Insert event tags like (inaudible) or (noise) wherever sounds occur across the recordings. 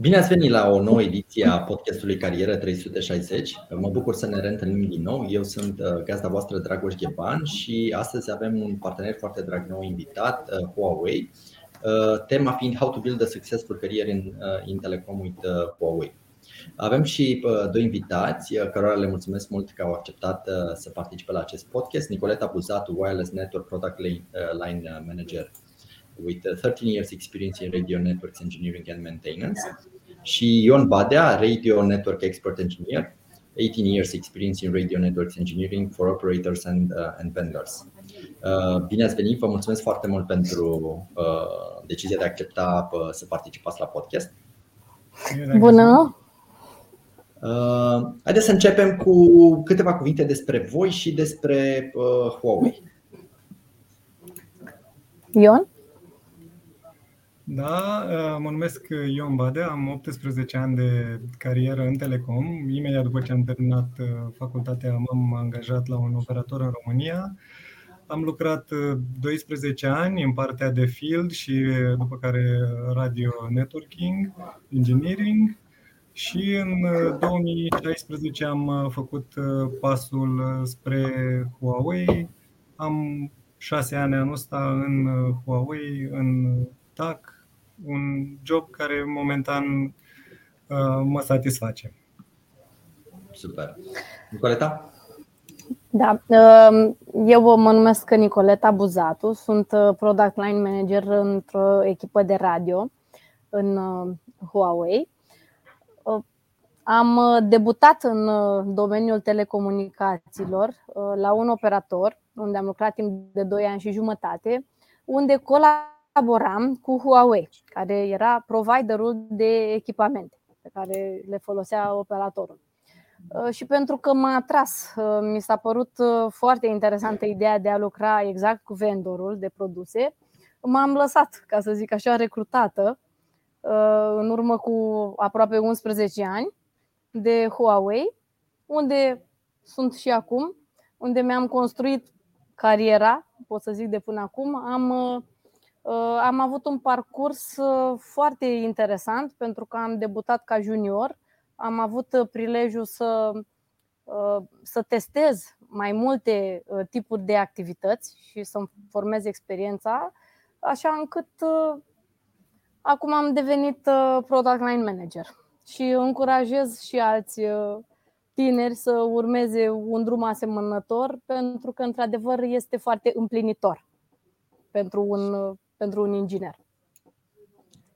Bine ați venit la o nouă ediție a podcastului Carieră 360. Mă bucur să ne reîntâlnim din nou. Eu sunt uh, gazda voastră Dragoș Gheban și astăzi avem un partener foarte drag nou invitat, uh, Huawei. Uh, tema fiind How to build a successful career in, in telecom with Huawei. Avem și doi invitați, cărora le mulțumesc mult că au acceptat să participe la acest podcast. Nicoleta Buzatu, Wireless Network Product Line Manager with 13 years experience in radio networks engineering and maintenance și Ion Badea, Radio Network Expert Engineer, 18 years experience in radio networks engineering for operators and, uh, and vendors. Uh, bine ați venit, vă mulțumesc foarte mult pentru uh, decizia de a accepta uh, să participați la podcast. Bună! Uh, haideți să începem cu câteva cuvinte despre voi și despre uh, Huawei. Ion? Da, uh, mă numesc Ion Bade, am 18 ani de carieră în Telecom. Imediat după ce am terminat uh, facultatea, m-am angajat la un operator în România. Am lucrat 12 uh, ani în partea de field și după care radio networking, engineering și în 2016 am făcut pasul spre Huawei. Am șase ani anul ăsta în Huawei, în TAC, un job care momentan uh, mă satisface. Super. Nicoleta? Da, um, eu mă numesc Nicoleta Buzatu, sunt uh, Product Line Manager într-o echipă de radio în uh, Huawei. Am debutat în domeniul telecomunicațiilor la un operator unde am lucrat timp de 2 ani și jumătate, unde colaboram colaboram cu Huawei, care era providerul de echipamente pe care le folosea operatorul. Uh, și pentru că m-a atras, uh, mi s-a părut uh, foarte interesantă ideea de a lucra exact cu vendorul de produse, m-am lăsat, ca să zic așa, recrutată în urmă cu aproape 11 ani de Huawei, unde sunt și acum, unde mi-am construit cariera, pot să zic de până acum. Am Uh, am avut un parcurs uh, foarte interesant pentru că am debutat ca junior. Am avut uh, prilejul să, să testez mai multe tipuri de activități și să-mi formez experiența, așa încât acum am devenit product line manager și încurajez și alți tineri să urmeze un drum asemănător pentru că într-adevăr este foarte împlinitor pentru un pentru un inginer.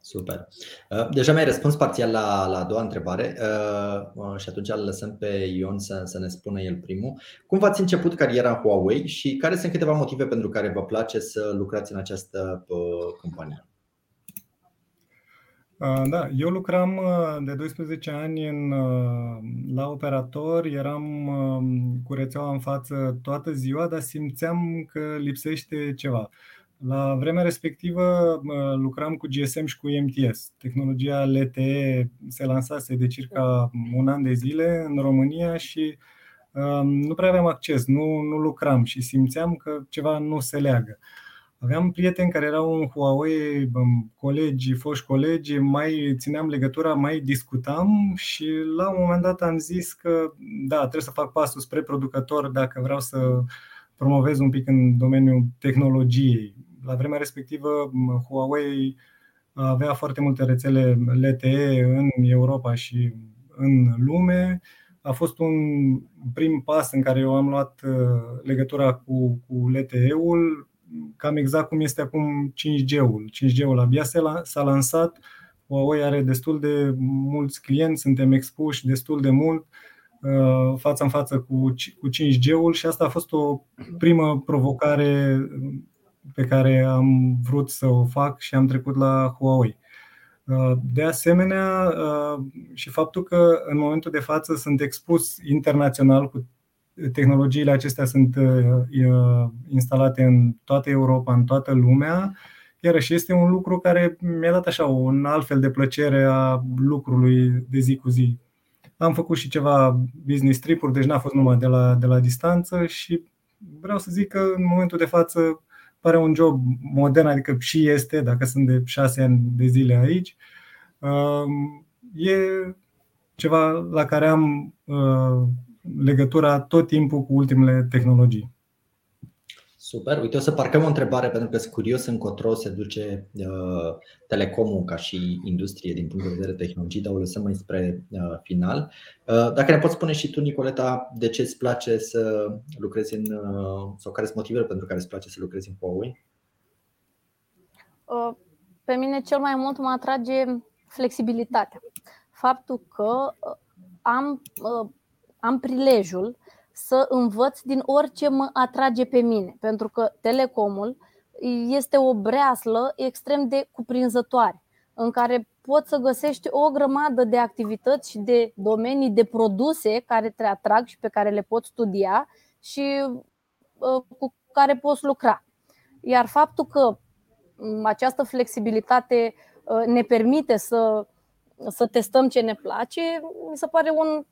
Super. Uh, deja mi-ai răspuns parțial la, la a doua întrebare uh, uh, și atunci îl lăsăm pe Ion să, să ne spună el primul. Cum v-ați început cariera în Huawei și care sunt câteva motive pentru care vă place să lucrați în această companie? Da, eu lucram de 12 ani în, la operator, eram cu rețeaua în față toată ziua, dar simțeam că lipsește ceva. La vremea respectivă lucram cu GSM și cu MTS. Tehnologia LTE se lansase de circa un an de zile în România și um, nu prea aveam acces, nu, nu lucram și simțeam că ceva nu se leagă. Aveam prieteni care erau în Huawei, colegi, foști colegi, mai țineam legătura, mai discutam și la un moment dat am zis că da, trebuie să fac pasul spre producător dacă vreau să promovez un pic în domeniul tehnologiei la vremea respectivă, Huawei avea foarte multe rețele LTE în Europa și în lume. A fost un prim pas în care eu am luat uh, legătura cu, cu LTE-ul, cam exact cum este acum 5G-ul. 5G-ul abia s-a lansat, Huawei are destul de mulți clienți, suntem expuși destul de mult uh, față în față cu 5G-ul și asta a fost o primă provocare pe care am vrut să o fac și am trecut la Huawei. Uh, de asemenea, uh, și faptul că în momentul de față sunt expus internațional cu tehnologiile acestea sunt instalate în toată Europa, în toată lumea. Iarăși este un lucru care mi-a dat așa un alt fel de plăcere a lucrului de zi cu zi. Am făcut și ceva business trip-uri, deci n-a fost numai de la, de la distanță și vreau să zic că în momentul de față pare un job modern, adică și este, dacă sunt de șase ani de zile aici. E ceva la care am uh, legătura tot timpul cu ultimele tehnologii. Super. Uite, o să parcăm o întrebare pentru că sunt curios încotro se duce uh, telecomul ca și industrie din punct de vedere tehnologii, dar o lăsăm mai spre uh, final. Uh, dacă ne poți spune și tu, Nicoleta, de ce îți place să lucrezi în, uh, sau care sunt motivele pentru care îți place să lucrezi în Huawei? Uh, pe mine cel mai mult mă atrage flexibilitatea. Faptul că uh, am, uh, am prilejul să învăț din orice mă atrage pe mine, pentru că telecomul este o breaslă extrem de cuprinzătoare, în care poți să găsești o grămadă de activități și de domenii de produse care te atrag și pe care le poți studia și uh, cu care poți lucra. Iar faptul că mm, această flexibilitate uh, ne permite să, să testăm ce ne place, mi se pare un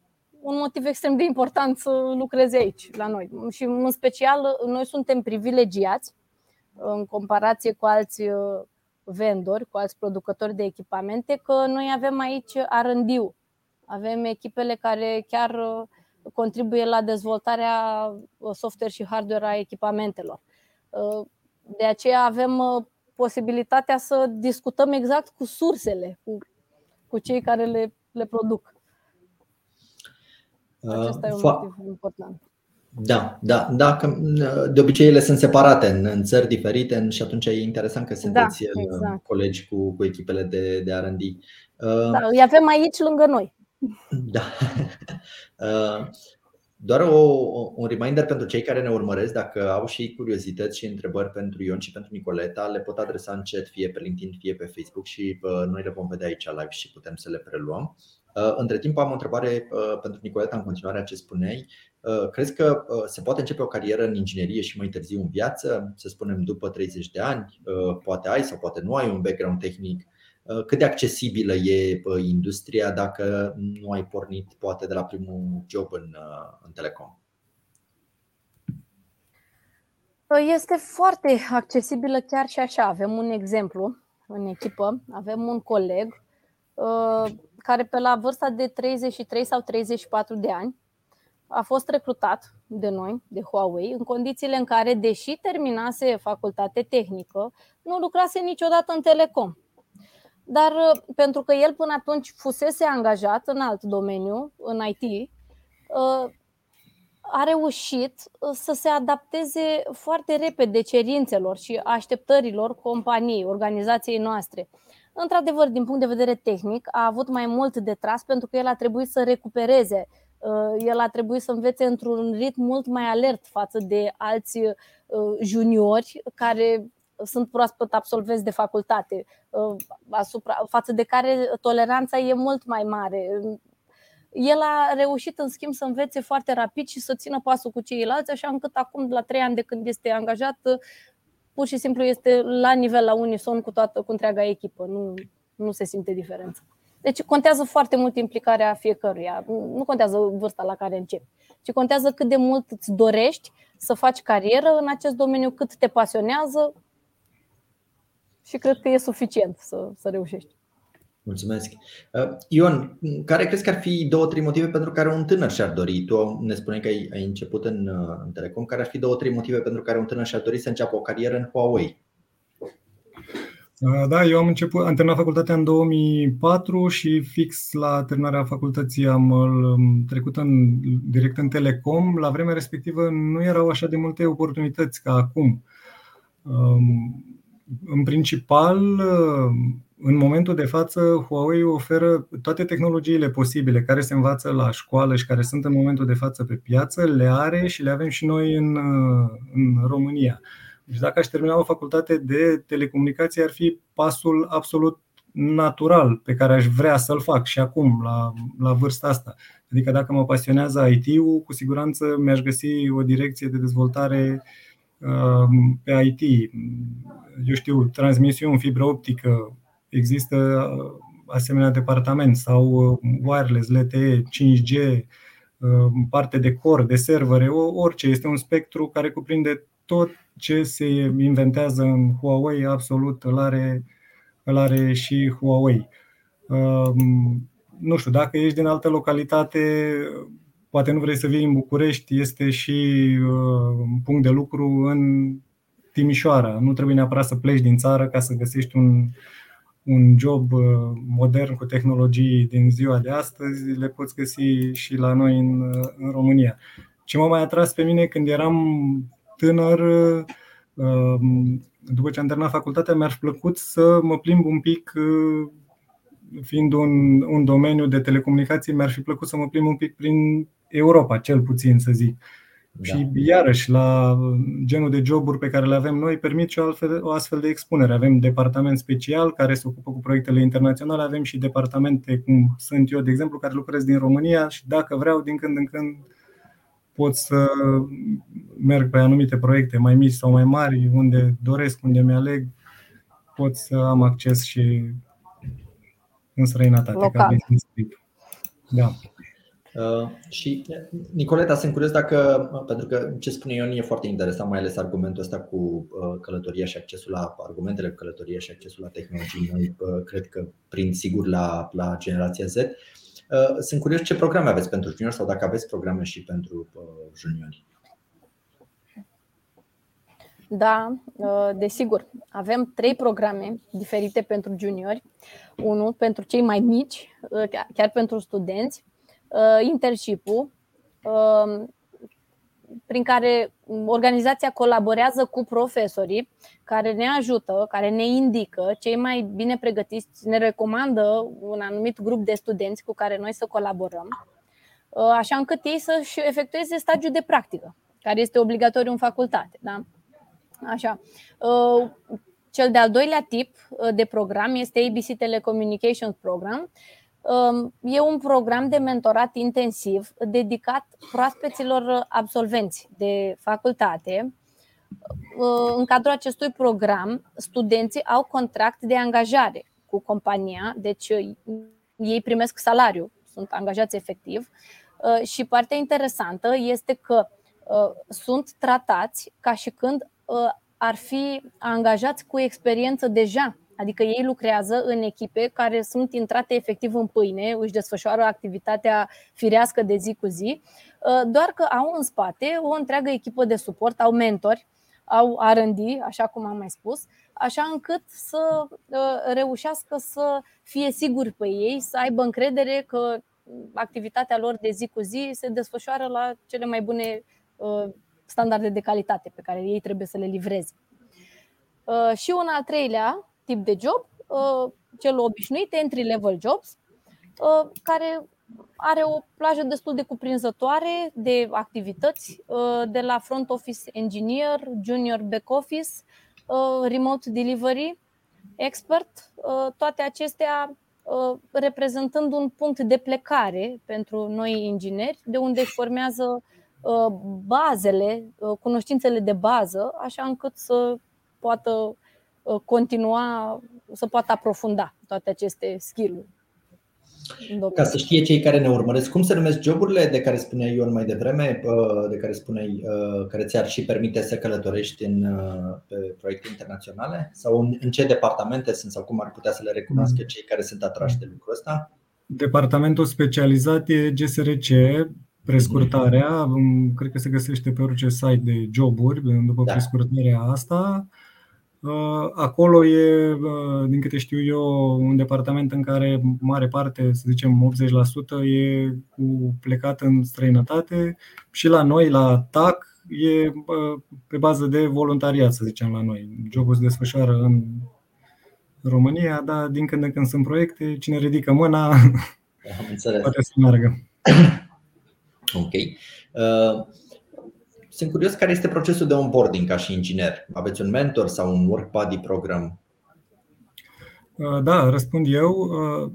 un motiv extrem de important să lucreze aici, la noi. Și în special, noi suntem privilegiați în comparație cu alți uh, vendori, cu alți producători de echipamente, că noi avem aici rd Avem echipele care chiar uh, contribuie la dezvoltarea uh, software și hardware a echipamentelor. De aceea avem posibilitatea să discutăm exact cu sursele, cu, cu cei care le, le produc. Acesta e un Fa- motiv important. Da, da, da, că de obicei ele sunt separate în, în țări diferite și atunci e interesant că da, sunteți da, exact. colegi cu, cu echipele de, de R&D. Da, îi avem aici lângă noi. Da. (laughs) Doar o, un reminder pentru cei care ne urmăresc, dacă au și curiozități și întrebări pentru Ion și pentru Nicoleta, le pot adresa în chat fie pe LinkedIn, fie pe Facebook și noi le vom vedea aici live și putem să le preluăm. Uh, între timp am o întrebare uh, pentru Nicoleta în continuare a ce spuneai. Uh, crezi că se poate începe o carieră în inginerie și mai târziu în viață, să spunem după 30 de ani? Poate ai sau poate nu ai un background tehnic. Cât de accesibilă e industria dacă nu ai pornit poate de la primul job în, în telecom? Este foarte accesibilă chiar și așa. Avem un exemplu în echipă, avem un coleg care pe la vârsta de 33 sau 34 de ani a fost recrutat de noi, de Huawei, în condițiile în care, deși terminase facultate tehnică, nu lucrase niciodată în telecom. Dar uh, pentru că el până atunci fusese angajat în alt domeniu, în IT, uh, a reușit uh, să se adapteze foarte repede cerințelor și așteptărilor companiei, organizației noastre într-adevăr, din punct de vedere tehnic, a avut mai mult de tras pentru că el a trebuit să recupereze. Uh, el a trebuit să învețe într-un ritm mult mai alert față de alți uh, juniori care sunt proaspăt absolvenți de facultate, uh, asupra, față de care toleranța e mult mai mare. El a reușit, în schimb, să învețe foarte rapid și să țină pasul cu ceilalți, așa încât acum, la trei ani de când este angajat, pur și simplu este la nivel, la unison cu toată, cu întreaga echipă. Nu, nu se simte diferență. Deci contează foarte mult implicarea fiecăruia. Nu contează vârsta la care începi, ci contează cât de mult îți dorești să faci carieră în acest domeniu, cât te pasionează și cred că e suficient să, să reușești. Mulțumesc. Uh, Ion, care crezi că ar fi două, trei motive pentru care un tânăr și-ar dori? Tu ne spuneai că ai, ai început în, uh, în Telecom. Care ar fi două, trei motive pentru care un tânăr și-ar dori să înceapă o carieră în Huawei? Uh, da, eu am început, am terminat facultatea în 2004 și fix la terminarea facultății am trecut în, direct în Telecom. La vremea respectivă nu erau așa de multe oportunități ca acum. Um, în principal, în momentul de față, Huawei oferă toate tehnologiile posibile care se învață la școală și care sunt în momentul de față pe piață, le are și le avem și noi în, în România. Deci dacă aș termina o facultate de telecomunicații, ar fi pasul absolut natural pe care aș vrea să-l fac și acum, la, la vârsta asta. Adică dacă mă pasionează IT-ul, cu siguranță mi-aș găsi o direcție de dezvoltare pe IT. Eu știu, transmisiuni, fibră optică, există asemenea departament sau wireless, LTE, 5G, parte de core, de servere, orice. Este un spectru care cuprinde tot ce se inventează în Huawei, absolut îl are, îl are și Huawei. Nu știu, dacă ești din altă localitate, poate nu vrei să vii în București, este și un punct de lucru în Timișoara. Nu trebuie neapărat să pleci din țară ca să găsești un, un job modern cu tehnologii din ziua de astăzi, le poți găsi și la noi în, în România. Ce m-a mai atras pe mine când eram tânăr, um, după ce am terminat facultatea, mi-ar fi plăcut să mă plimb un pic, uh, fiind un, un domeniu de telecomunicații, mi-ar fi plăcut să mă plimb un pic prin Europa, cel puțin să zic. Da. Și iarăși, la genul de joburi pe care le avem noi, permit și o, altfel, o astfel de expunere. Avem departament special care se ocupă cu proiectele internaționale, avem și departamente, cum sunt eu, de exemplu, care lucrez din România și dacă vreau, din când în când pot să merg pe anumite proiecte mai mici sau mai mari, unde doresc, unde mi-aleg, pot să am acces și în străinătate. Local. Da. Uh, și Nicoleta, sunt curios dacă, pentru că ce spune Ion e foarte interesant, mai ales argumentul ăsta cu uh, călătoria și accesul la argumentele cu călătoria și accesul la tehnologii noi, uh, cred că prin sigur la, la generația Z. Uh, sunt curios ce programe aveți pentru juniori sau dacă aveți programe și pentru uh, juniori. Da, uh, desigur. Avem trei programe diferite pentru juniori. Unul pentru cei mai mici, chiar pentru studenți, internship-ul, prin care organizația colaborează cu profesorii care ne ajută, care ne indică cei mai bine pregătiți, ne recomandă un anumit grup de studenți cu care noi să colaborăm, așa încât ei să-și efectueze stagiul de practică, care este obligatoriu în facultate. Da? Așa. Cel de-al doilea tip de program este ABC Telecommunications Program, Um, e un program de mentorat intensiv dedicat proaspeților absolvenți de facultate. Uh, în cadrul acestui program, studenții au contract de angajare cu compania, deci uh, ei primesc salariu, sunt angajați efectiv. Uh, și partea interesantă este că sunt tratați ca și când ar fi angajați cu experiență deja Adică ei lucrează în echipe care sunt intrate efectiv în pâine, își desfășoară activitatea firească de zi cu zi, uh, doar că au în spate o întreagă echipă de suport, au mentori, au R&D, așa cum am mai spus, așa încât să uh, reușească să fie siguri pe ei, să aibă încredere că activitatea lor de zi cu zi se desfășoară la cele mai bune uh, standarde de calitate pe care ei trebuie să le livreze. Și un al treilea tip de job, uh, cel obișnuit, entry-level jobs, uh, care are o plajă destul de cuprinzătoare de activități, uh, de la front office engineer, junior back office, remote delivery, expert, toate acestea reprezentând un punct de plecare pentru noi ingineri, de unde își formează bazele, cunoștințele de bază, așa încât să poată Uh, continua să poată aprofunda toate aceste skill-uri. Ca să știe cei care ne urmăresc, cum se numesc joburile de care spunea Ion mai devreme, uh, de care spuneai, uh, care ți-ar și permite să călătorești în, pe proiecte internaționale? Sau în, în ce departamente sunt sau cum ar putea să le recunoască cei care sunt atrași de lucrul ăsta? Departamentul specializat e GSRC, prescurtarea, mm. cred că se găsește pe orice site de joburi, după da. prescurtarea asta. Uh, acolo e, uh, din câte știu eu, un departament în care mare parte, să zicem 80%, e cu plecat în străinătate și la noi, la TAC, e uh, pe bază de voluntariat, să zicem la noi. Jobul se desfășoară în România, dar din când în când sunt proiecte, cine ridică mâna (laughs) poate să meargă. Ok. Uh... Sunt curios care este procesul de onboarding ca și inginer. Aveți un mentor sau un work buddy program? Uh, da, răspund eu. Uh,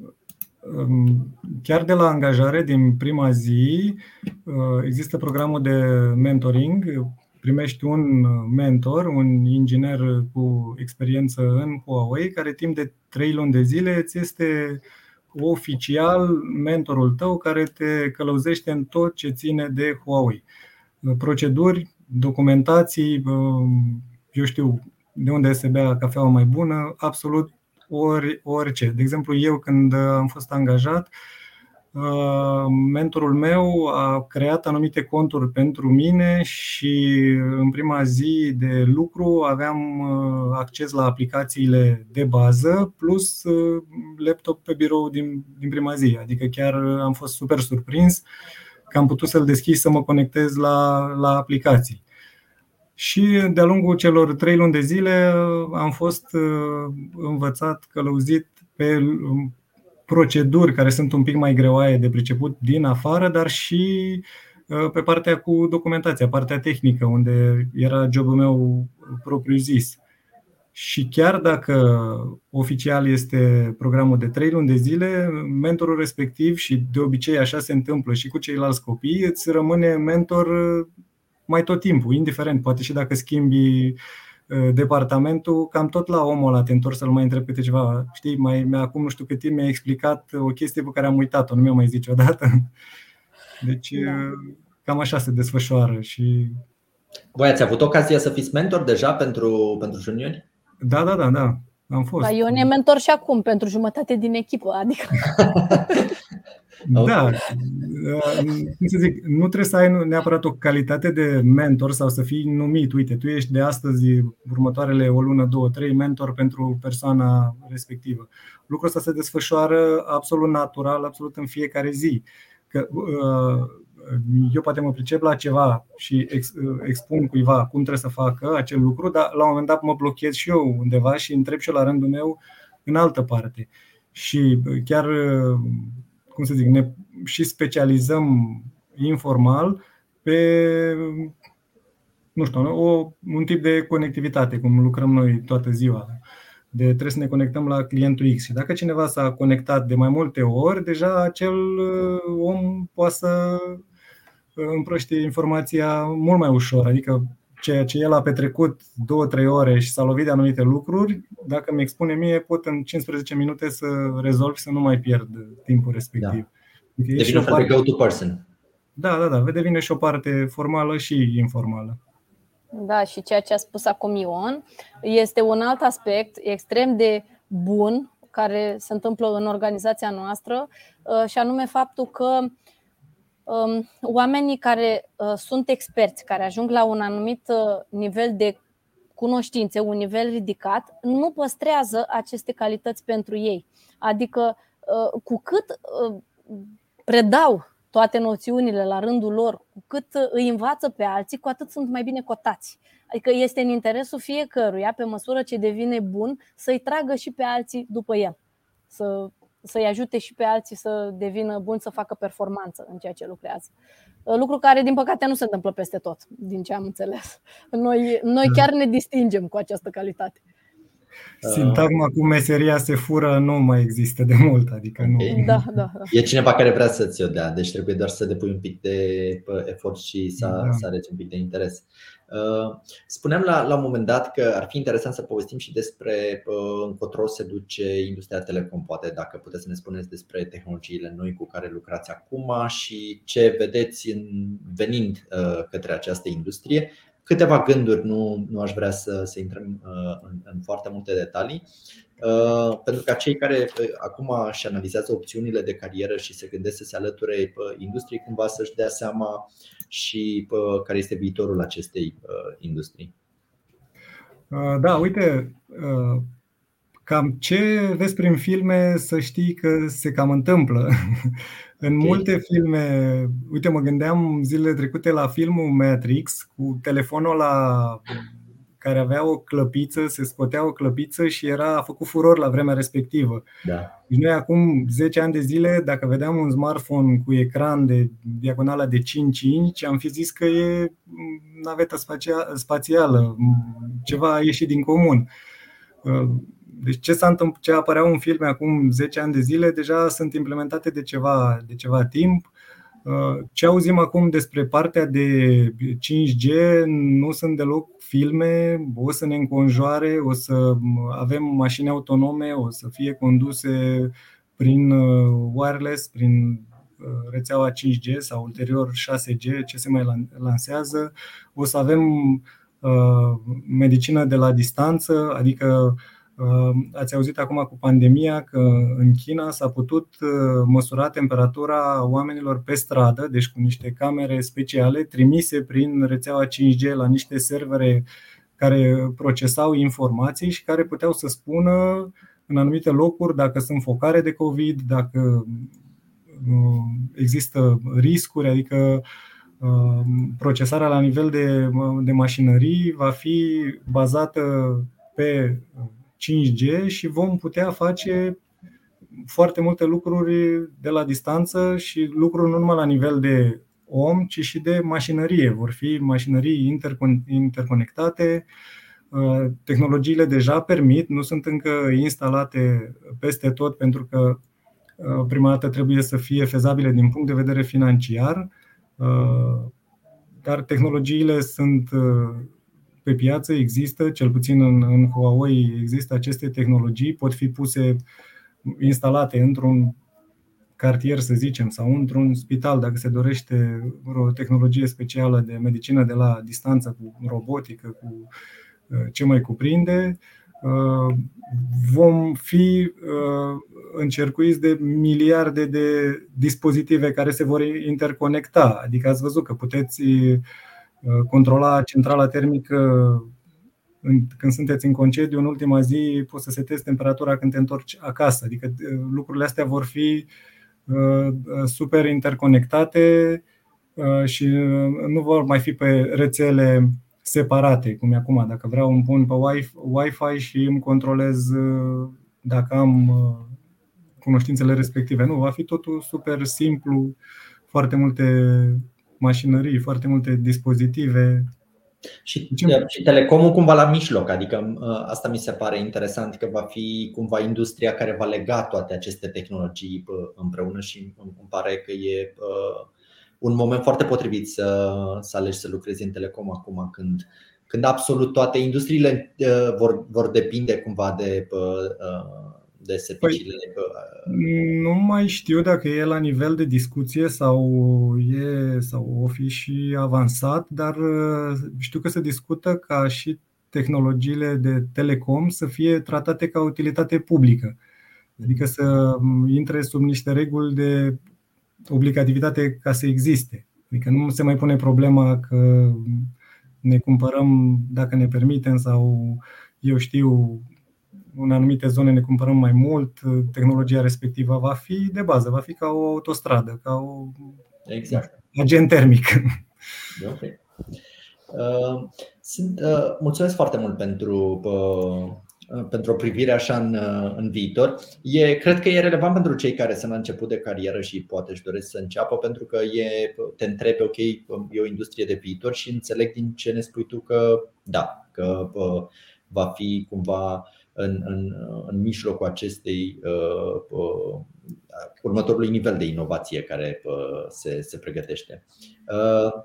um, chiar de la angajare, din prima zi, uh, există programul de mentoring. Primești un mentor, un inginer cu experiență în Huawei, care timp de trei luni de zile îți este oficial mentorul tău care te călăuzește în tot ce ține de Huawei. Proceduri, documentații, eu știu de unde se bea cafeaua mai bună, absolut ori, orice. De exemplu, eu când am fost angajat, mentorul meu a creat anumite conturi pentru mine și în prima zi de lucru aveam acces la aplicațiile de bază plus laptop pe birou din, din prima zi. Adică chiar am fost super surprins că am putut să-l deschid să mă conectez la, la aplicații. Și de-a lungul celor trei luni de zile am fost uh, învățat, călăuzit pe um, proceduri care sunt un pic mai greoaie de priceput din afară, dar și uh, pe partea cu documentația, partea tehnică, unde era jobul meu propriu-zis. Și chiar dacă oficial este programul de trei luni de zile, mentorul respectiv, și de obicei așa se întâmplă și cu ceilalți copii, îți rămâne mentor mai tot timpul, indiferent, poate și dacă schimbi uh, departamentul, cam tot la omul ăla te întorci să-l mai întreb câte ceva. Știi, mai, acum nu știu cât timp mi-a explicat o chestie pe care am uitat-o, nu mi-a mai zis niciodată. (laughs) Deci da. Uh, cam așa se desfășoară și voi ați avut ocazia să fiți mentor deja pentru, pentru juniori? Da, da, da, da. Am fost. Dar eu ne mentor și acum pentru jumătate din echipă, adică. (laughs) Da, cum să zic, nu trebuie să ai neapărat o calitate de mentor sau să fii numit. Uite, tu ești de astăzi, următoarele o lună, două, trei, mentor pentru persoana respectivă. Lucrul ăsta se desfășoară absolut natural, absolut în fiecare zi. Că, uh, eu poate mă pricep la ceva și expun cuiva cum trebuie să facă acel lucru, dar la un moment dat mă blochez și eu undeva și întreb și eu la rândul meu în altă parte. Și chiar cum să zic, ne și specializăm informal pe nu știu, o, un tip de conectivitate, cum lucrăm noi toată ziua. De trebuie să ne conectăm la clientul X. Și dacă cineva s-a conectat de mai multe ori, deja acel uh, om poate să uh, împrăște informația mult mai ușor. Adică ceea ce el a petrecut 2-3 ore și s-a lovit de anumite lucruri, dacă mi expune mie, pot în 15 minute să rezolv și să nu mai pierd timpul respectiv. Da. Adică devine un fel de go-to person. Da, da, da. Devine și o parte formală și informală. Da, și ceea ce a spus acum Ion este un alt aspect extrem de bun care se întâmplă în organizația noastră uh, și anume faptul că Um, oamenii care uh, sunt experți, care ajung la un anumit uh, nivel de cunoștințe, un nivel ridicat, nu păstrează aceste calități pentru ei. Adică, uh, cu cât predau toate noțiunile la rândul lor, cu cât îi învață pe alții, cu atât sunt mai bine cotați. Adică este în interesul fiecăruia, pe măsură ce devine bun, să-i tragă și pe alții după el. Să să-i ajute și pe alții să devină buni, să facă performanță în ceea ce lucrează. Uh, lucru care, din păcate, nu se întâmplă peste tot, din ce am înțeles. Noi, noi da. chiar ne distingem cu această calitate. Sintagma cu meseria se fură nu mai există de mult, adică nu. Okay. Da, da, da. E cineva care vrea să ți-o dea, deci trebuie doar să depui un pic de efort și să, da. să arăți un pic de interes. Uh, spuneam la, la un moment dat că ar fi interesant să povestim și despre uh, încotro se duce industria telecom, poate dacă puteți să ne spuneți despre tehnologiile noi cu care lucrați acum și ce vedeți în, venind uh, către această industrie. Câteva gânduri, nu, nu aș vrea să, să intrăm în, în foarte multe detalii, pentru că cei care acum își analizează opțiunile de carieră și se gândesc să se alăture industriei, cumva să-și dea seama și care este viitorul acestei industrii. Da, uite, cam ce vezi prin filme să știi că se cam întâmplă. (laughs) În okay. multe filme, uite, mă gândeam zilele trecute la filmul Matrix cu telefonul la care avea o clăpiță, se scotea o clăpiță și era a făcut furor la vremea respectivă. Da. Și noi acum 10 ani de zile, dacă vedeam un smartphone cu ecran de diagonala de 5 inch, am fi zis că e navetă spațială, ceva a ieșit din comun. Deci ce, s-a întâmplat, ce apăreau în filme acum 10 ani de zile deja sunt implementate de ceva, de ceva timp. Ce auzim acum despre partea de 5G nu sunt deloc filme, o să ne înconjoare, o să avem mașini autonome, o să fie conduse prin wireless, prin rețeaua 5G sau ulterior 6G, ce se mai lansează. O să avem uh, medicină de la distanță, adică uh, ați auzit acum cu pandemia că în China s-a putut uh, măsura temperatura oamenilor pe stradă, deci cu niște camere speciale trimise prin rețeaua 5G la niște servere care procesau informații și care puteau să spună în anumite locuri dacă sunt focare de COVID, dacă există riscuri, adică uh, procesarea la nivel de, de mașinării va fi bazată pe 5G și vom putea face foarte multe lucruri de la distanță și lucruri nu numai la nivel de om, ci și de mașinărie. Vor fi mașinării interconectate. Uh, tehnologiile deja permit, nu sunt încă instalate peste tot pentru că Uh, prima dată trebuie să fie fezabile din punct de vedere financiar, uh, dar tehnologiile sunt uh, pe piață, există, cel puțin în, în Huawei există aceste tehnologii, pot fi puse, instalate într-un cartier, să zicem, sau într-un spital, dacă se dorește o tehnologie specială de medicină de la distanță, cu robotică, cu ce mai cuprinde. Vom fi încercuiți de miliarde de dispozitive care se vor interconecta. Adică ați văzut că puteți uh, controla centrala termică când sunteți în concediu, în ultima zi poți să setezi temperatura când te întorci acasă. Adică uh, lucrurile astea vor fi uh, super interconectate și nu vor mai fi pe rețele separate, cum e acum. Dacă vreau îmi pun pe Wi-Fi și îmi controlez dacă am cunoștințele respective. Nu, va fi totul super simplu, foarte multe mașinării, foarte multe dispozitive. Și, și telecomul cumva la mijloc, adică ă, asta mi se pare interesant că va fi cumva industria care va lega toate aceste tehnologii împreună și îmi pare că e ă, un moment foarte potrivit să, să alegi să lucrezi în telecom acum când, când absolut toate industriile ă, vor, vor depinde cumva de de serviciile? Păi, nu mai știu dacă e la nivel de discuție sau e sau o fi și avansat, dar uh, știu că se discută ca și tehnologiile de telecom să fie tratate ca utilitate publică. Adică să intre sub niște reguli de obligativitate ca să existe. Adică nu se mai pune problema că ne cumpărăm dacă ne permitem sau eu știu în anumite zone ne cumpărăm mai mult, tehnologia respectivă va fi de bază, va fi ca o autostradă, ca o exact. agent termic. Okay. Uh, sunt, uh, mulțumesc foarte mult pentru, uh, pentru o privire așa în, uh, în viitor. E, cred că e relevant pentru cei care sunt la început de carieră și poate își doresc să înceapă, pentru că e, te întrebi, ok, e o industrie de viitor și înțeleg din ce ne spui tu că da, că uh, va fi cumva uh, în, în, în mijlocul acestei uh, uh, următorului nivel de inovație care uh, se, se pregătește. Uh,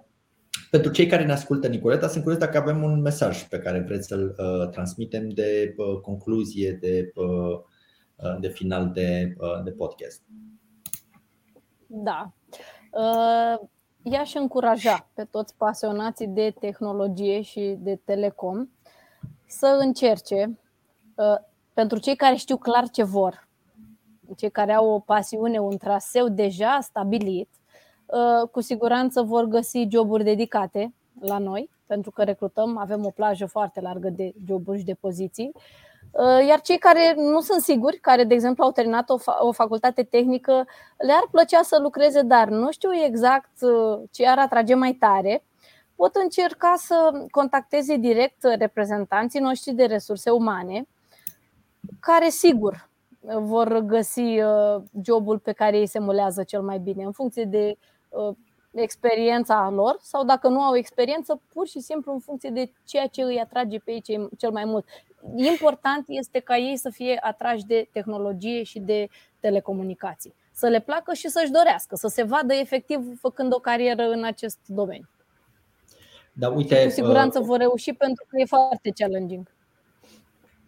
pentru cei care ne ascultă, Nicoleta, sunt curios dacă avem un mesaj pe care vreți să-l uh, transmitem de uh, concluzie, de, uh, uh de final de, uh, de podcast. Da. Uh, i-aș încuraja pe toți pasionații de tehnologie și de telecom să încerce Uh, pentru cei care știu clar ce vor, cei care au o pasiune, un traseu deja stabilit, uh, cu siguranță vor găsi joburi dedicate la noi, pentru că recrutăm, avem o plajă foarte largă de joburi și de poziții. Uh, iar cei care nu sunt siguri, care, de exemplu, au terminat o, fa- o facultate tehnică, le-ar plăcea să lucreze, dar nu știu exact ce ar atrage mai tare, pot încerca să contacteze direct reprezentanții noștri de resurse umane care sigur vor găsi uh, jobul pe care ei se mulează cel mai bine în funcție de uh, experiența lor sau dacă nu au experiență, pur și simplu în funcție de ceea ce îi atrage pe ei cel mai mult. important este ca ei să fie atrași de tehnologie și de telecomunicații. Să le placă și să-și dorească, să se vadă efectiv făcând o carieră în acest domeniu. Da, uite, cu siguranță uh, vor reuși pentru că e foarte challenging.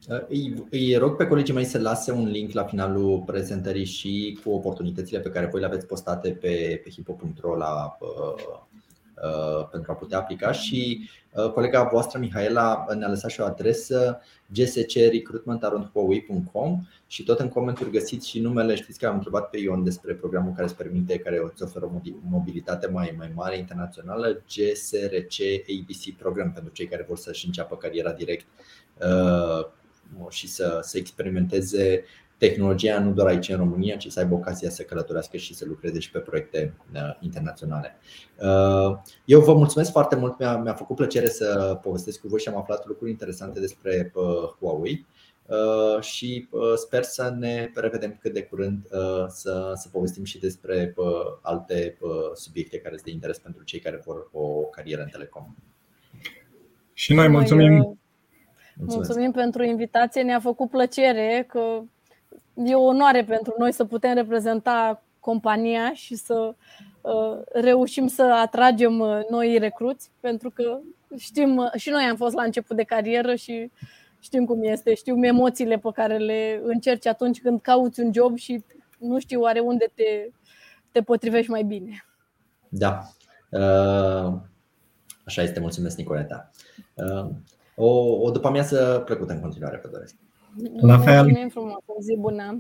Uh, îi, îi rog pe colegii mei să lase un link la finalul prezentării și cu oportunitățile pe care voi le aveți postate pe, pe hipo.ro la, uh, uh, pentru a putea aplica și uh, colega voastră Mihaela ne-a lăsat și o adresă gscrecruitment.huawei.com și tot în comenturi găsiți și numele. Știți că am întrebat pe Ion despre programul care îți permite, care îți oferă o mobilitate mai, mai mare internațională, GSRC ABC program pentru cei care vor să-și înceapă cariera direct uh, și să, să experimenteze tehnologia nu doar aici în România, ci să aibă ocazia să călătorească și să lucreze și pe proiecte uh, internaționale. Uh, eu vă mulțumesc foarte mult, mi-a, mi-a făcut plăcere să povestesc cu voi și am aflat lucruri interesante despre uh, Huawei și sper să ne revedem cât de curând să, să povestim și despre alte subiecte care sunt de interes pentru cei care vor o carieră în telecom. Și noi mulțumim! Mulțumesc. Mulțumim pentru invitație, ne-a făcut plăcere că e o onoare pentru noi să putem reprezenta compania și să uh, reușim să atragem uh, noi recruți, pentru că știm, uh, și noi am fost la început de carieră și știm cum este, știu emoțiile pe care le încerci atunci când cauți un job și nu știu oare unde te, te potrivești mai bine. Da. Așa este, mulțumesc, Nicoleta. O, o după amiază plăcută în continuare, vă doresc. La fel. Mulțumim frumos, o zi bună.